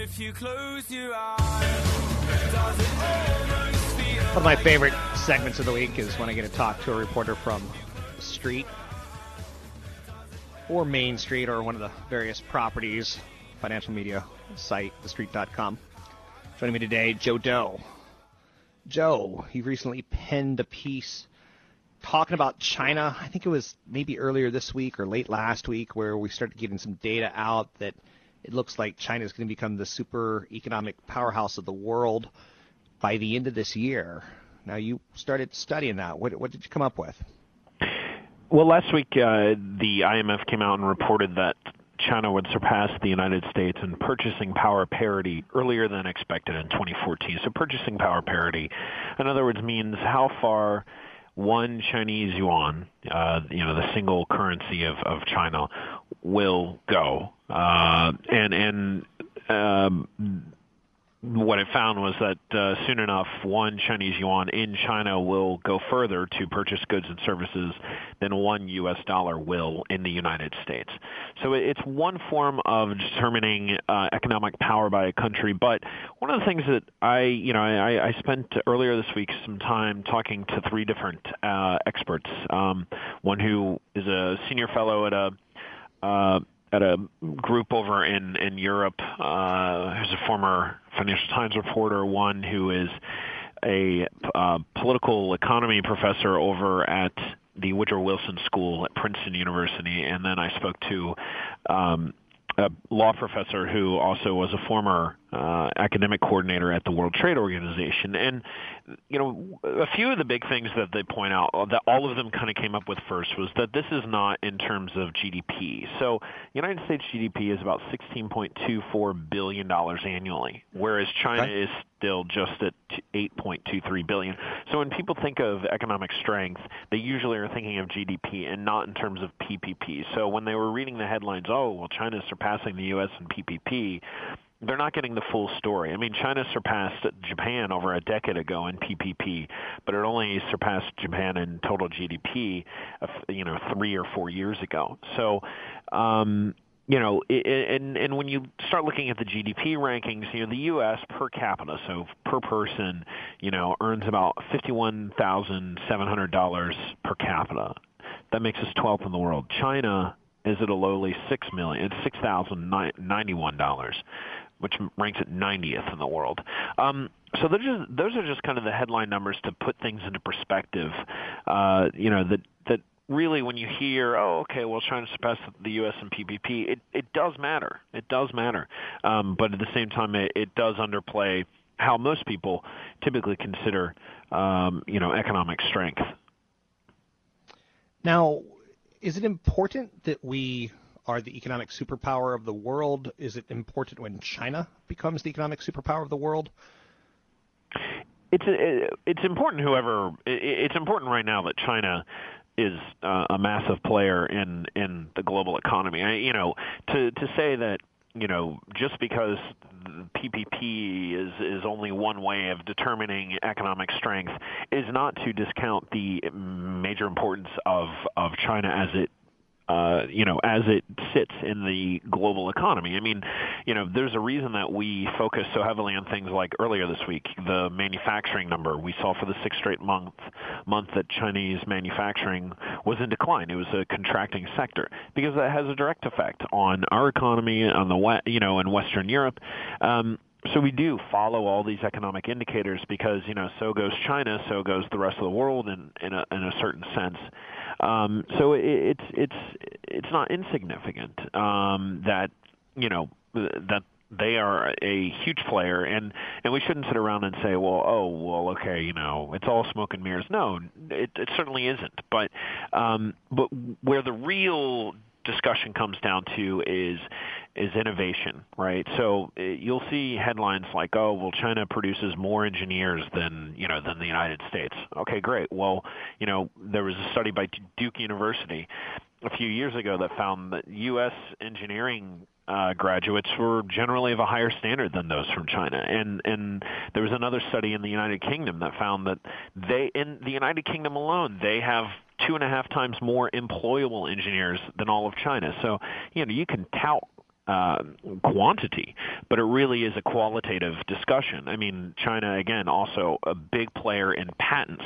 if you close your eyes, does it feel One of my favorite segments of the week is when I get to talk to a reporter from the street or Main Street or one of the various properties, financial media site, thestreet.com. Joining me today, Joe Deaux. Joe, you recently penned a piece talking about China. I think it was maybe earlier this week or late last week where we started getting some data out that it looks like China is going to become the super economic powerhouse of the world by the end of this year. Now you started studying that. What, what did you come up with? Well, last week uh, the IMF came out and reported that China would surpass the United States in purchasing power parity earlier than expected in 2014. So purchasing power parity, in other words, means how far one Chinese yuan, uh, you know, the single currency of, of China, will go. Uh, and and um, what it found was that uh, soon enough, one Chinese yuan in China will go further to purchase goods and services than one U.S. dollar will in the United States. So it's one form of determining uh, economic power by a country. But one of the things that I, you know, I, I spent earlier this week some time talking to three different uh, experts. Um, one who is a senior fellow at a uh, at a group over in in Europe uh, who's a former Financial Times reporter, one who is a uh, political economy professor over at the Woodrow Wilson School at Princeton University, and then I spoke to um, a law professor who also was a former uh, academic coordinator at the World Trade Organization. And, you know, a few of the big things that they point out that all of them kind of came up with first was that this is not in terms of GDP. So United States GDP is about $16.24 billion annually, whereas China Okay. is still just at 8.23 billion. So when people think of economic strength, they usually are thinking of GDP and not in terms of PPP. So when they were reading the headlines, oh, well, China is surpassing the U.S. in PPP, they're not getting the full story. I mean, China surpassed Japan over a decade ago in PPP, but it only surpassed Japan in total GDP, you know, three or four years ago. So, um, you know, and and when you start looking at the GDP rankings, you know, the U.S. per capita, so per person, you know, earns about fifty-one thousand seven hundred dollars per capita. That makes us 12th in the world. China is at a lowly six million, it's six thousand ninety-one dollars, which ranks at 90th in the world. Um, so those are, those are just kind of the headline numbers to put things into perspective. Uh, you know that that really when you hear, oh, okay, well, China surpassed the U.S. in PPP, it it does matter. It does matter, um, but at the same time, it, it does underplay how most people typically consider, um, you know, economic strength. Now, is it important that we are the economic superpower of the world? Is it important when China becomes the economic superpower of the world? it's it's important. Whoever it's important right now that China is uh, a massive player in in the global economy. I, you know, to to say that you know just because PPP is is only one way of determining economic strength is not to discount the major importance of of China as it uh, you know, as it sits in the global economy. I mean, you know, there's a reason that we focus so heavily on things like earlier this week, the manufacturing number we saw for the sixth straight month month that Chinese manufacturing was in decline. It was a contracting sector because that has a direct effect on our economy, on the you know, in Western Europe. Um, so we do follow all these economic indicators because you know so goes China, so goes the rest of the world in in a, in a certain sense. Um, so it, it's it's it's not insignificant um, that you know that they are a huge player. And and we shouldn't sit around and say well oh well okay you know it's all smoke and mirrors. No it it certainly isn't. But um but where the real discussion comes down to is is innovation, right? So uh, you'll see headlines like, "Oh, well, China produces more engineers than you know than the United States." Okay, great. Well, you know, there was a study by Duke University a few years ago that found that U.S. engineering uh, graduates were generally of a higher standard than those from China. And and there was another study in the United Kingdom that found that they in the United Kingdom alone they have two and a half times more employable engineers than all of China. So you know you can tout uh, quantity, but it really is a qualitative discussion. I mean, China again also a big player in patents,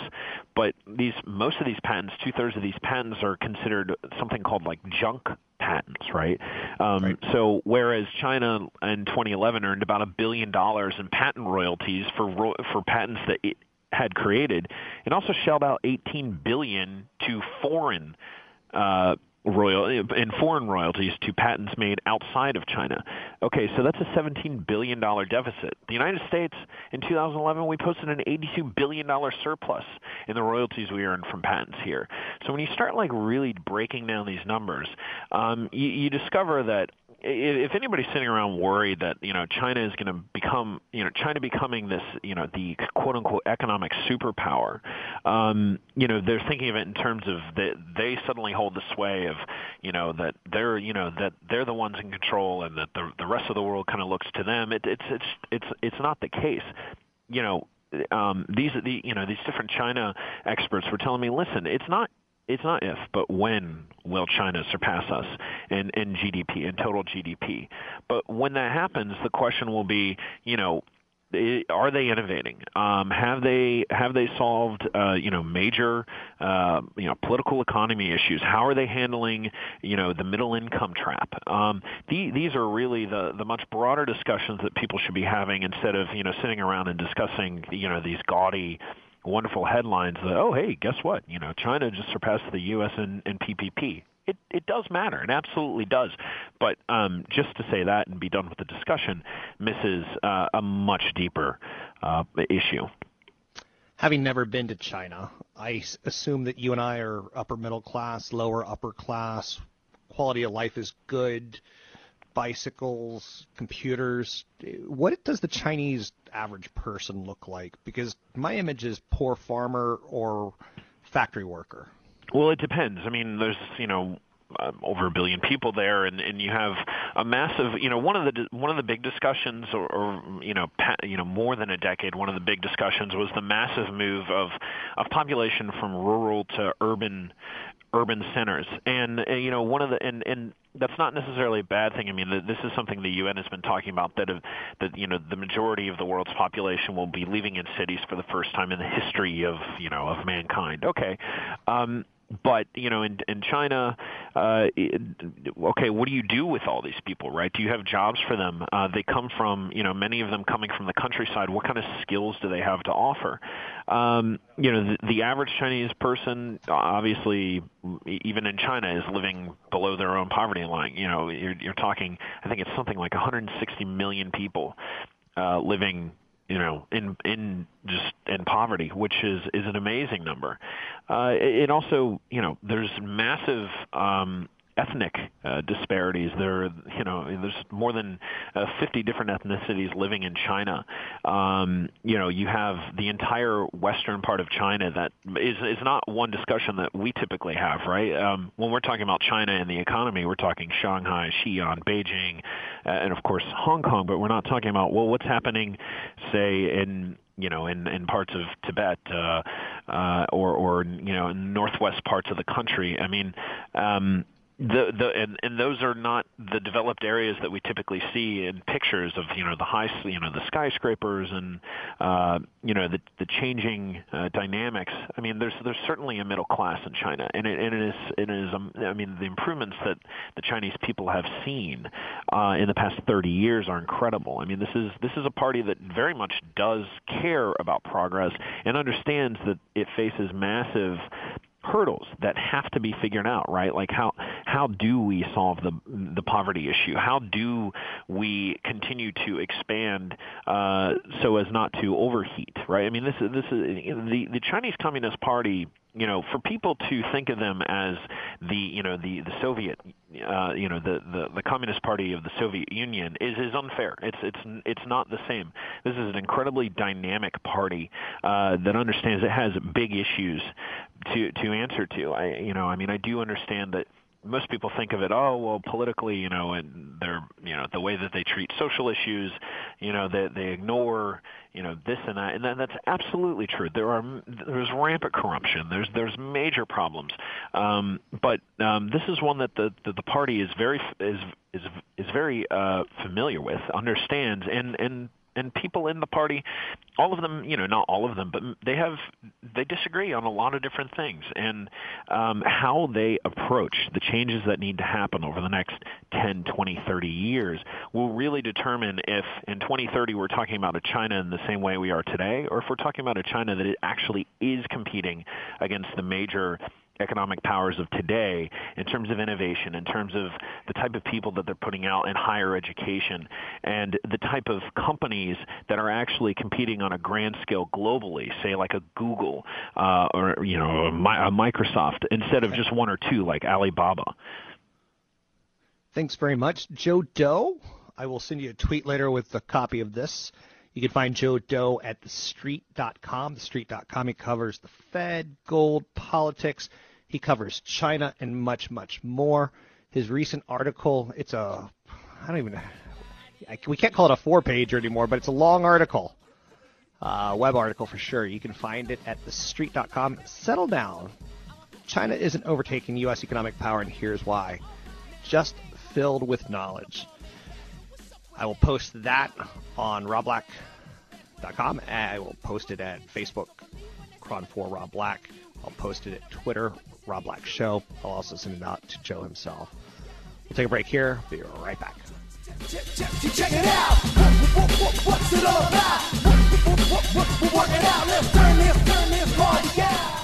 but these most of these patents, two thirds of these patents are considered something called like junk patents, right? Um, right? So whereas China in 2011 earned about a billion dollars in patent royalties for for patents that it had created, it also shelled out 18 billion to foreign uh, royal in foreign royalties to patents made outside of China. Okay, so that's a 17 billion dollar deficit. The United States in 2011 we posted an 82 billion dollar surplus in the royalties we earned from patents here. So when you start like really breaking down these numbers, um, you, you discover that if anybody's sitting around worried that you know China is going to become you know China becoming this you know the quote unquote economic superpower, um, you know they're thinking of it in terms of that they suddenly hold the sway of you know that they're you know that they're the ones in control and that the the rest of the world kind of looks to them. It, it's it's it's it's not the case. You know um, these the you know these different China experts were telling me, listen, it's not it's not if, but when will China surpass us in, in GDP, in total GDP? But when that happens, the question will be, you know, are they innovating? Um, have they have they solved uh, you know major uh, you know political economy issues? How are they handling you know the middle income trap? Um, the, these are really the the much broader discussions that people should be having instead of you know sitting around and discussing you know these gaudy wonderful headlines that oh hey guess what you know China just surpassed the U.S. in, in PPP. It it does matter, it absolutely does. But um, just to say that and be done with the discussion misses uh, a much deeper uh, issue. Having never been to China, I assume that you and I are upper middle class, lower upper class. Quality of life is good bicycles, computers. What does the Chinese average person look like? Because my image is poor farmer or factory worker. Well, it depends. I mean, there's you know um, over a billion people there, and, and you have a massive, you know, one of the one of the big discussions, or, or you know, pa, you know, more than a decade, one of the big discussions was the massive move of of population from rural to urban urban centers. And uh, you know, one of the and and that's not necessarily a bad thing. I mean, this is something the UN has been talking about that that you know the majority of the world's population will be living in cities for the first time in the history of you know of mankind. Okay, um, but you know in in China uh okay what do you do with all these people right? Do you have jobs for them? Uh they come from you know many of them coming from the countryside. What kind of skills do they have to offer? Um you know the, the average chinese person obviously even in china is living below their own poverty line. You know you're you're talking i think it's something like 160 million people uh living you know, in in just in poverty, which is is an amazing number. Uh, it, also, you know, there's massive um, ethnic uh, disparities. There, are, you know, there's more than uh, 50 different ethnicities living in China. Um, you know, you have the entire western part of China that is is not one discussion that we typically have, right? Um, when we're talking about China and the economy, we're talking Shanghai, Xi'an, Beijing, uh, and of course Hong Kong. But we're not talking about well, what's happening, say in you know, in, in parts of Tibet uh, uh, or, or you know, in northwest parts of the country. I mean, um, the the and, and those are not the developed areas that we typically see in pictures of you know the high you know the skyscrapers and uh, you know the the changing uh, dynamics. I mean, there's there's certainly a middle class in China, and it, and it is it is um, I mean the improvements that the Chinese people have seen uh, in the past 30 years are incredible. I mean, this is this is a party that very much does care about progress and understands that it faces massive hurdles that have to be figured out, right? Like how how do we solve the the poverty issue? How do we continue to expand uh, so as not to overheat, right? I mean, this this is the the Chinese Communist Party you know, for people to think of them as the, you know, the the Soviet, uh, you know, the, the the Communist Party of the Soviet Union is is unfair. It's it's it's not the same. This is an incredibly dynamic party uh, that understands it has big issues to to answer to. I, you know, I mean, I do understand that most people think of it, oh well, politically, you know, and they're, you know, the way that they treat social issues, you know, that they, they ignore, you know, this and that, and then that's absolutely true. There are there's rampant corruption. There's there's major problems, um, but um, this is one that the, the the party is very is is is very uh, familiar with, understands, and and and people in the party, all of them, you know, not all of them, but they have they disagree on a lot of different things, and um, how they approach the changes that need to happen over the next 10, 20, 30 years will really determine if in 2030 we're talking about a China in the same way we are today, or if we're talking about a China that actually is competing against the major economic powers of today in terms of innovation, in terms of the type of people that they're putting out in higher education, and the type of companies that are actually competing on a grand scale globally, say like a Google uh, or you know a, Microsoft, instead of just one or two like Alibaba. Thanks very much, Joe Deaux. I will send you a tweet later with a copy of this. You can find Joe Deaux at thestreet.com. Thestreet.com, he covers the Fed, gold, politics. He covers China and much, much more. His recent article, it's a, I don't even, we can't call it a four pager anymore, but it's a long article. Uh, web article for sure. You can find it at thestreet.com. Settle down. China isn't overtaking U.S. economic power, and here's why. Just filled with knowledge. I will post that on robblack.com. I will post it at Facebook, KRON4 Rob Black. I'll post it at Twitter, Rob Black Show. I'll also send it out to Joe himself. We'll take a break here. Be right back. Check, it out. what's it all about? out. Let's turn this, turn this party out.